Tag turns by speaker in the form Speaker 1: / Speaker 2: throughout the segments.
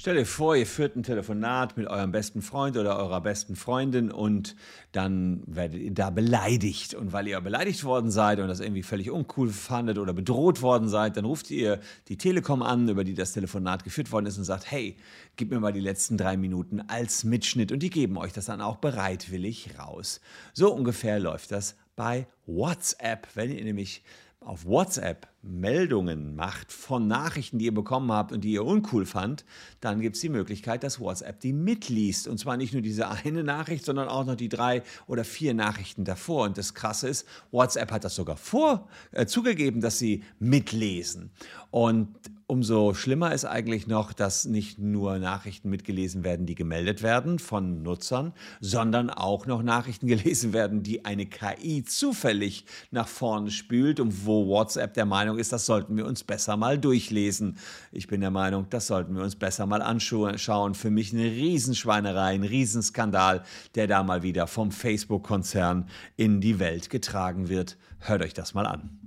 Speaker 1: Stell dir vor, ihr führt ein Telefonat mit eurem besten Freund oder eurer besten Freundin und dann werdet ihr da beleidigt. Und weil ihr beleidigt worden seid und das irgendwie völlig uncool fandet oder bedroht worden seid, dann ruft ihr die Telekom an, über die das Telefonat geführt worden ist und sagt, hey, gib mir mal die letzten drei Minuten als Mitschnitt. Und die geben euch das dann auch bereitwillig raus. So ungefähr läuft das bei WhatsApp. Wenn ihr nämlich auf WhatsApp Meldungen macht von Nachrichten, die ihr bekommen habt und die ihr uncool fand, dann gibt es die Möglichkeit, dass WhatsApp die mitliest. Und zwar nicht nur diese eine Nachricht, sondern auch noch die drei oder vier Nachrichten davor. Und das Krasse ist, WhatsApp hat das sogar vor äh, zugegeben, dass sie mitlesen. Und umso schlimmer ist eigentlich noch, dass nicht nur Nachrichten mitgelesen werden, die gemeldet werden von Nutzern, sondern auch noch Nachrichten gelesen werden, die eine KI zufällig nach vorne spült und wo WhatsApp der Meinung ist, das sollten wir uns besser mal durchlesen. Ich bin der Meinung, das sollten wir uns besser mal anschauen. Für mich eine Riesenschweinerei, ein Riesenskandal, der da mal wieder vom Facebook-Konzern in die Welt getragen wird. Hört euch das mal an.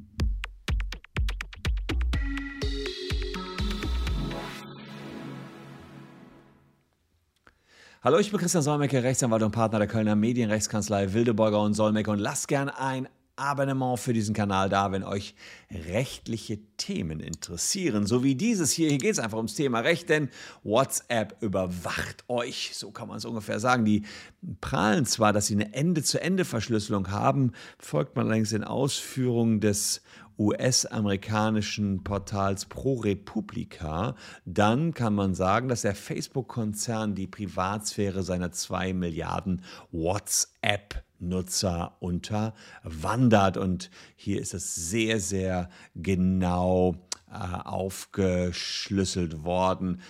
Speaker 1: Hallo, ich bin Christian Solmecke, Rechtsanwalt und Partner der Kölner Medienrechtskanzlei Wildeborger und Solmecke und lasst gern ein Abonnement für diesen Kanal da, wenn euch rechtliche Themen interessieren. So wie dieses hier. Hier geht es einfach ums Thema Recht, denn WhatsApp überwacht euch. So kann man es ungefähr sagen. Die prahlen zwar, dass sie eine Ende-zu-Ende-Verschlüsselung haben, folgt man allerdings den Ausführungen des US-amerikanischen Portals ProRepublica, dann kann man sagen, dass der Facebook-Konzern die Privatsphäre seiner zwei Milliarden WhatsApp Nutzer unterwandert. Und hier ist es sehr, sehr genau äh, aufgeschlüsselt worden,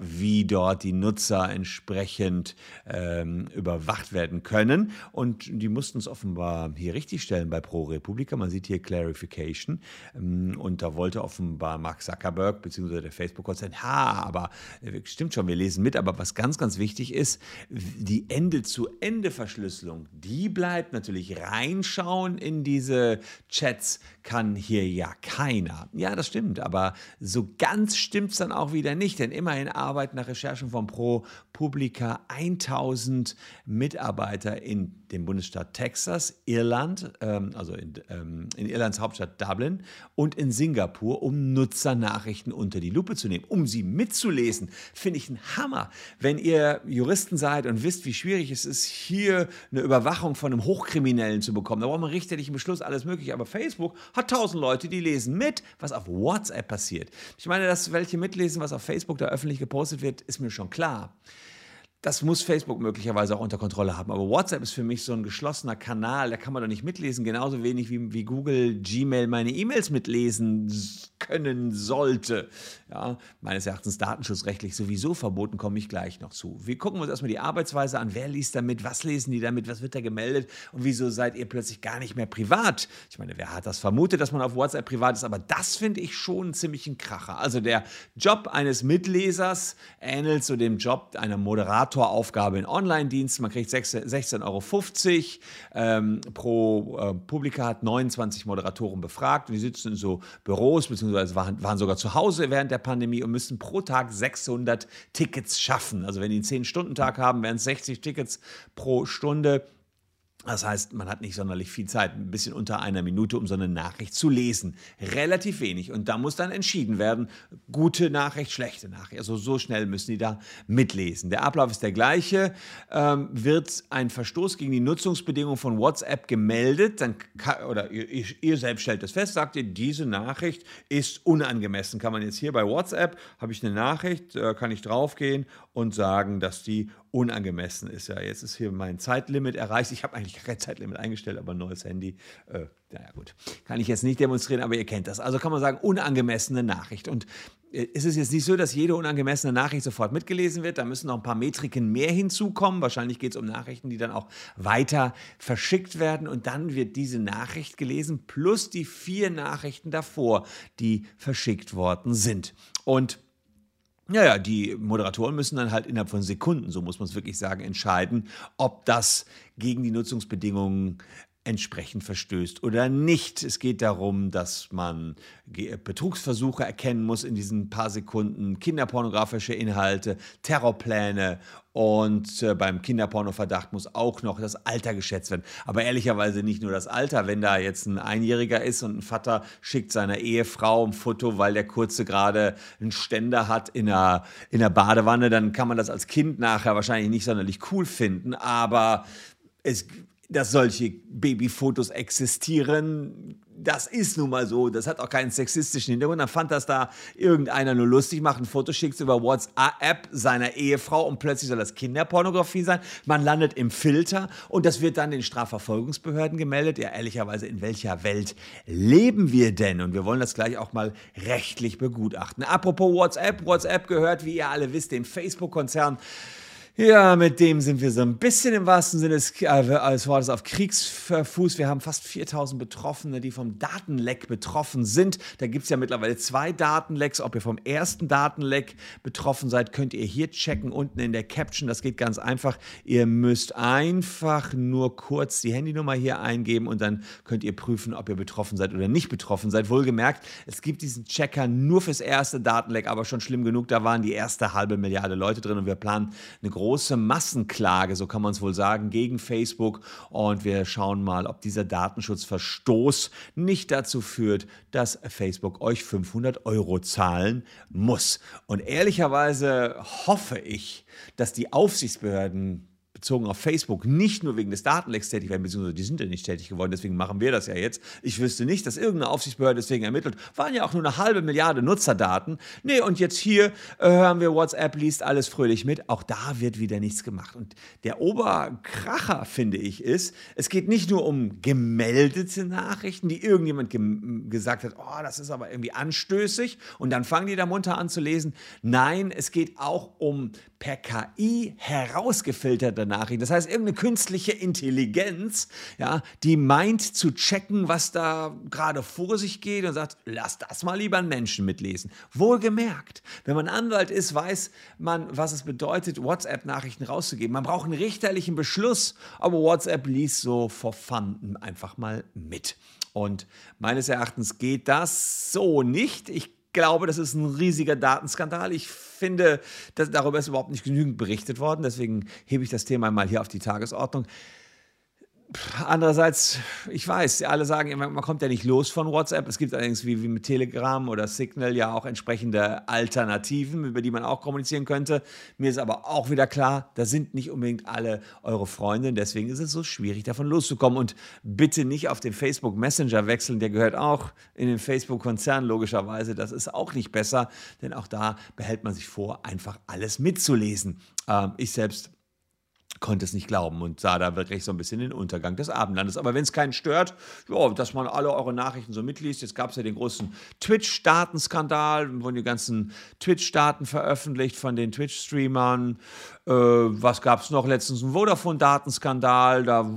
Speaker 1: wie dort die Nutzer entsprechend ähm, überwacht werden können. Und die mussten es offenbar hier richtig stellen bei Pro Republica. Man sieht hier Clarification. Ähm, und da wollte offenbar Mark Zuckerberg bzw. der Facebook-Konzern, ja, aber äh, stimmt schon, wir lesen mit. Aber was ganz, ganz wichtig ist, die Ende-zu-Ende-Verschlüsselung, die bleibt natürlich reinschauen in diese Chats, kann hier ja keiner. Ja, das stimmt aber so ganz stimmt es dann auch wieder nicht, denn immerhin arbeiten nach Recherchen von Pro Publica 1000 Mitarbeiter in dem Bundesstaat Texas, Irland, ähm, also in, ähm, in Irlands Hauptstadt Dublin und in Singapur, um Nutzernachrichten unter die Lupe zu nehmen, um sie mitzulesen. Finde ich ein Hammer. Wenn ihr Juristen seid und wisst, wie schwierig es ist, hier eine Überwachung von einem Hochkriminellen zu bekommen, da braucht man richterlichen Beschluss, alles mögliche. Aber Facebook hat tausend Leute, die lesen mit, was auf WhatsApp passiert. Ich meine, dass welche mitlesen, was auf Facebook da öffentlich gepostet wird, ist mir schon klar. Das muss Facebook möglicherweise auch unter Kontrolle haben. Aber WhatsApp ist für mich so ein geschlossener Kanal, da kann man doch nicht mitlesen, genauso wenig wie, wie Google Gmail meine E-Mails mitlesen können sollte. Ja, meines Erachtens datenschutzrechtlich sowieso verboten, komme ich gleich noch zu. Wir gucken uns erstmal die Arbeitsweise an. Wer liest damit? Was lesen die damit? Was wird da gemeldet? Und wieso seid ihr plötzlich gar nicht mehr privat? Ich meine, wer hat das vermutet, dass man auf WhatsApp privat ist? Aber das finde ich schon einen ziemlichen Kracher. Also der Job eines Mitlesers ähnelt so dem Job einer Moderatoraufgabe in Online-Diensten. Man kriegt 16,50 Euro. Ähm, pro äh, Publika hat 29 Moderatoren befragt und die sitzen in so Büros beziehungsweise waren, waren sogar zu Hause während der Pandemie und müssen pro Tag 600 Tickets schaffen. Also wenn die einen 10-Stunden-Tag haben, wären es 60 Tickets pro Stunde. Das heißt, man hat nicht sonderlich viel Zeit, ein bisschen unter einer Minute, um so eine Nachricht zu lesen. Relativ wenig. Und da muss dann entschieden werden, gute Nachricht, schlechte Nachricht. Also so schnell müssen die da mitlesen. Der Ablauf ist der gleiche. Ähm, wird ein Verstoß gegen die Nutzungsbedingungen von WhatsApp gemeldet, dann kann, oder ihr, ihr, selbst stellt das fest, sagt ihr, diese Nachricht ist unangemessen. Kann man jetzt hier bei WhatsApp, habe ich eine Nachricht, äh, kann ich draufgehen und sagen, dass die unangemessen ist. Ja, jetzt ist hier mein Zeitlimit erreicht. Ich habe eigentlich kein Zeitlimit eingestellt, aber ein neues Handy. Äh, naja, gut. Kann ich jetzt nicht demonstrieren, aber ihr kennt das. Also kann man sagen, unangemessene Nachricht. Und äh, ist es jetzt nicht so, dass jede unangemessene Nachricht sofort mitgelesen wird. Da müssen noch ein paar Metriken mehr hinzukommen. Wahrscheinlich geht es um Nachrichten, die dann auch weiter verschickt werden. Und dann wird diese Nachricht gelesen, plus die vier Nachrichten davor, die verschickt worden sind. Und ja, ja, die Moderatoren müssen dann halt innerhalb von Sekunden, so muss man es wirklich sagen, entscheiden, ob das gegen die Nutzungsbedingungen entsprechend verstößt oder nicht. Es geht darum, dass man Betrugsversuche erkennen muss in diesen paar Sekunden, kinderpornografische Inhalte, Terrorpläne und äh, beim Kinderpornoverdacht muss auch noch das Alter geschätzt werden. Aber ehrlicherweise nicht nur das Alter. Wenn da jetzt ein Einjähriger ist und ein Vater schickt seiner Ehefrau ein Foto, weil der Kurze gerade einen Ständer hat in der, in der Badewanne, dann kann man das als Kind nachher wahrscheinlich nicht sonderlich cool finden. Aber es dass solche Babyfotos existieren, das ist nun mal so. Das hat auch keinen sexistischen Hintergrund. Dann fand das da irgendeiner nur lustig, macht ein Foto, schickt es über WhatsApp seiner Ehefrau und plötzlich soll das Kinderpornografie sein. Man landet im Filter und das wird dann den Strafverfolgungsbehörden gemeldet. Ja, ehrlicherweise, in welcher Welt leben wir denn? Und wir wollen das gleich auch mal rechtlich begutachten. Apropos WhatsApp. WhatsApp gehört, wie ihr alle wisst, dem Facebook-Konzern. Ja, mit dem sind wir so ein bisschen im wahrsten Sinne des, äh, Wortes auf Kriegsfuß. Wir haben fast 4000 Betroffene, die vom Datenleck betroffen sind. Da gibt es ja mittlerweile zwei Datenlecks. Ob ihr vom ersten Datenleck betroffen seid, könnt ihr hier checken, unten in der Caption. Das geht ganz einfach. Ihr müsst einfach nur kurz die Handynummer hier eingeben und dann könnt ihr prüfen, ob ihr betroffen seid oder nicht betroffen seid. Wohlgemerkt, es gibt diesen Checker nur fürs erste Datenleck, aber schon schlimm genug. Da waren die erste halbe Milliarde Leute drin und wir planen eine große große Massenklage, so kann man es wohl sagen, gegen Facebook. Und wir schauen mal, ob dieser Datenschutzverstoß nicht dazu führt, dass Facebook euch 500 Euro zahlen muss. Und ehrlicherweise hoffe ich, dass die Aufsichtsbehörden bezogen auf Facebook nicht nur wegen des Datenlecks tätig werden, beziehungsweise die sind ja nicht tätig geworden, deswegen machen wir das ja jetzt. Ich wüsste nicht, dass irgendeine Aufsichtsbehörde deswegen ermittelt. Waren ja auch nur eine halbe Milliarde Nutzerdaten. Nee, und jetzt hier äh, hören wir, WhatsApp liest alles fröhlich mit. Auch da wird wieder nichts gemacht. Und der Oberkracher, finde ich, ist, es geht nicht nur um gemeldete Nachrichten, die irgendjemand ge gesagt hat, oh, das ist aber irgendwie anstößig. Und dann fangen die da munter an zu lesen. Nein, es geht auch um per KI herausgefilterte Nachrichten. Das heißt, irgendeine künstliche Intelligenz, ja, die meint zu checken, was da gerade vor sich geht und sagt, lass das mal lieber einen Menschen mitlesen. Wohlgemerkt, wenn man Anwalt ist, weiß man, was es bedeutet, WhatsApp-Nachrichten rauszugeben. Man braucht einen richterlichen Beschluss, aber WhatsApp liest so vor Fun einfach mal mit. Und meines Erachtens geht das so nicht. Ich glaube, das ist ein riesiger Datenskandal. Ich finde, dass darüber ist überhaupt nicht genügend berichtet worden. Deswegen hebe ich das Thema mal hier auf die Tagesordnung. Andererseits, ich weiß, alle sagen, man kommt ja nicht los von WhatsApp. Es gibt allerdings wie, wie mit Telegram oder Signal ja auch entsprechende Alternativen, über die man auch kommunizieren könnte. Mir ist aber auch wieder klar, da sind nicht unbedingt alle eure Freunde. Deswegen ist es so schwierig, davon loszukommen. Und bitte nicht auf den Facebook Messenger wechseln. Der gehört auch in den Facebook-Konzern logischerweise. Das ist auch nicht besser, denn auch da behält man sich vor, einfach alles mitzulesen. Ähm, ich selbst konnte es nicht glauben und sah da wirklich so ein bisschen den Untergang des Abendlandes. Aber wenn es keinen stört, ja, dass man alle eure Nachrichten so mitliest. Jetzt gab es ja den großen Twitch-Datenskandal, wurden die ganzen Twitch-Daten veröffentlicht von den Twitch-Streamern. Äh, was gab es noch? Letztens ein Vodafone-Datenskandal. Da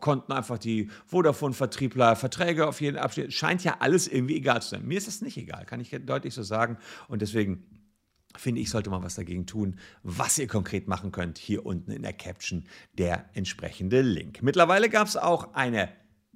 Speaker 1: konnten einfach die Vodafone-Vertriebler Verträge auf jeden abschließen. Scheint ja alles irgendwie egal zu sein. Mir ist das nicht egal, kann ich deutlich so sagen. Und deswegen finde ich, sollte man was dagegen tun. Was ihr konkret machen könnt, hier unten in der Caption der entsprechende Link. Mittlerweile gab es auch eine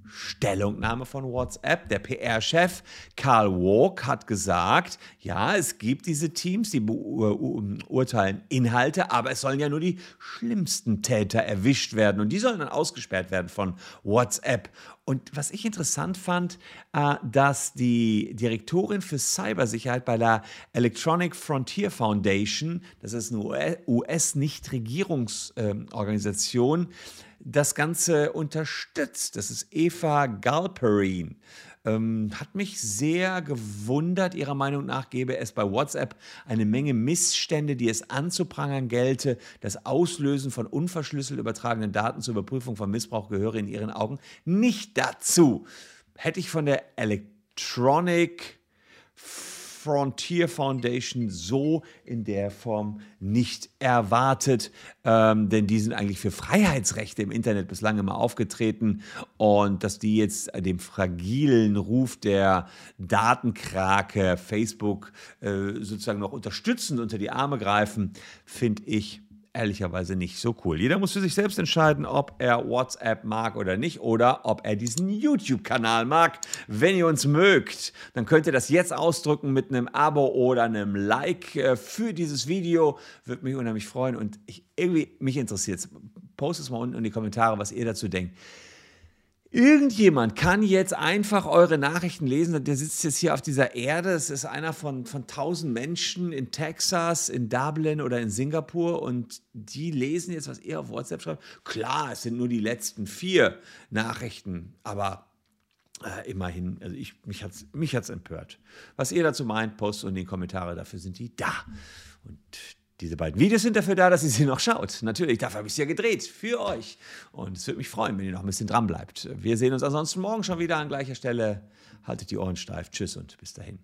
Speaker 1: Stellungnahme von WhatsApp. Der PR-Chef Carl Walk hat gesagt, ja, es gibt diese Teams, die beurteilen Inhalte, aber es sollen ja nur die schlimmsten Täter erwischt werden und die sollen dann ausgesperrt werden von WhatsApp. Und was ich interessant fand, äh, dass die Direktorin für Cybersicherheit bei der Electronic Frontier Foundation, das ist eine US-Nichtregierungsorganisation, das Ganze unterstützt. Das ist Eva Galperin. Ähm, hat mich sehr gewundert. Ihrer Meinung nach gäbe es bei WhatsApp eine Menge Missstände, die es anzuprangern gelte. Das Auslösen von unverschlüsselt übertragenen Daten zur Überprüfung von Missbrauch gehöre in ihren Augen nicht dazu. Hätte ich von der Electronic Frontier Foundation so in der Form nicht erwartet, ähm, denn die sind eigentlich für Freiheitsrechte im Internet bislang immer aufgetreten. Und dass die jetzt dem fragilen Ruf der Datenkrake Facebook äh, sozusagen noch unterstützend unter die Arme greifen, finde ich ehrlicherweise nicht so cool. Jeder muss für sich selbst entscheiden, ob er WhatsApp mag oder nicht oder ob er diesen YouTube-Kanal mag. Wenn ihr uns mögt, dann könnt ihr das jetzt ausdrücken mit einem Abo oder einem Like äh, für dieses Video. Würde mich unheimlich freuen und ich, irgendwie mich interessiert es. Postet es mal unten in die Kommentare, was ihr dazu denkt. Irgendjemand kann jetzt einfach eure Nachrichten lesen. Der sitzt jetzt hier auf dieser Erde. Es ist einer von, von tausend Menschen in Texas, in Dublin oder in Singapur. Und die lesen jetzt, was ihr auf WhatsApp schreibt. Klar, es sind nur die letzten vier Nachrichten. Aber äh, immerhin, also ich, mich hat es mich hat's empört. Was ihr dazu meint, postet in die Kommentare. Dafür sind die da. Und diese beiden Videos sind dafür da, dass ihr sie noch schaut. Natürlich, dafür habe ich sie ja gedreht. Für euch. Und es würde mich freuen, wenn ihr noch ein bisschen dran bleibt. Wir sehen uns ansonsten morgen schon wieder an gleicher Stelle. Haltet die Ohren steif. Tschüss und bis dahin.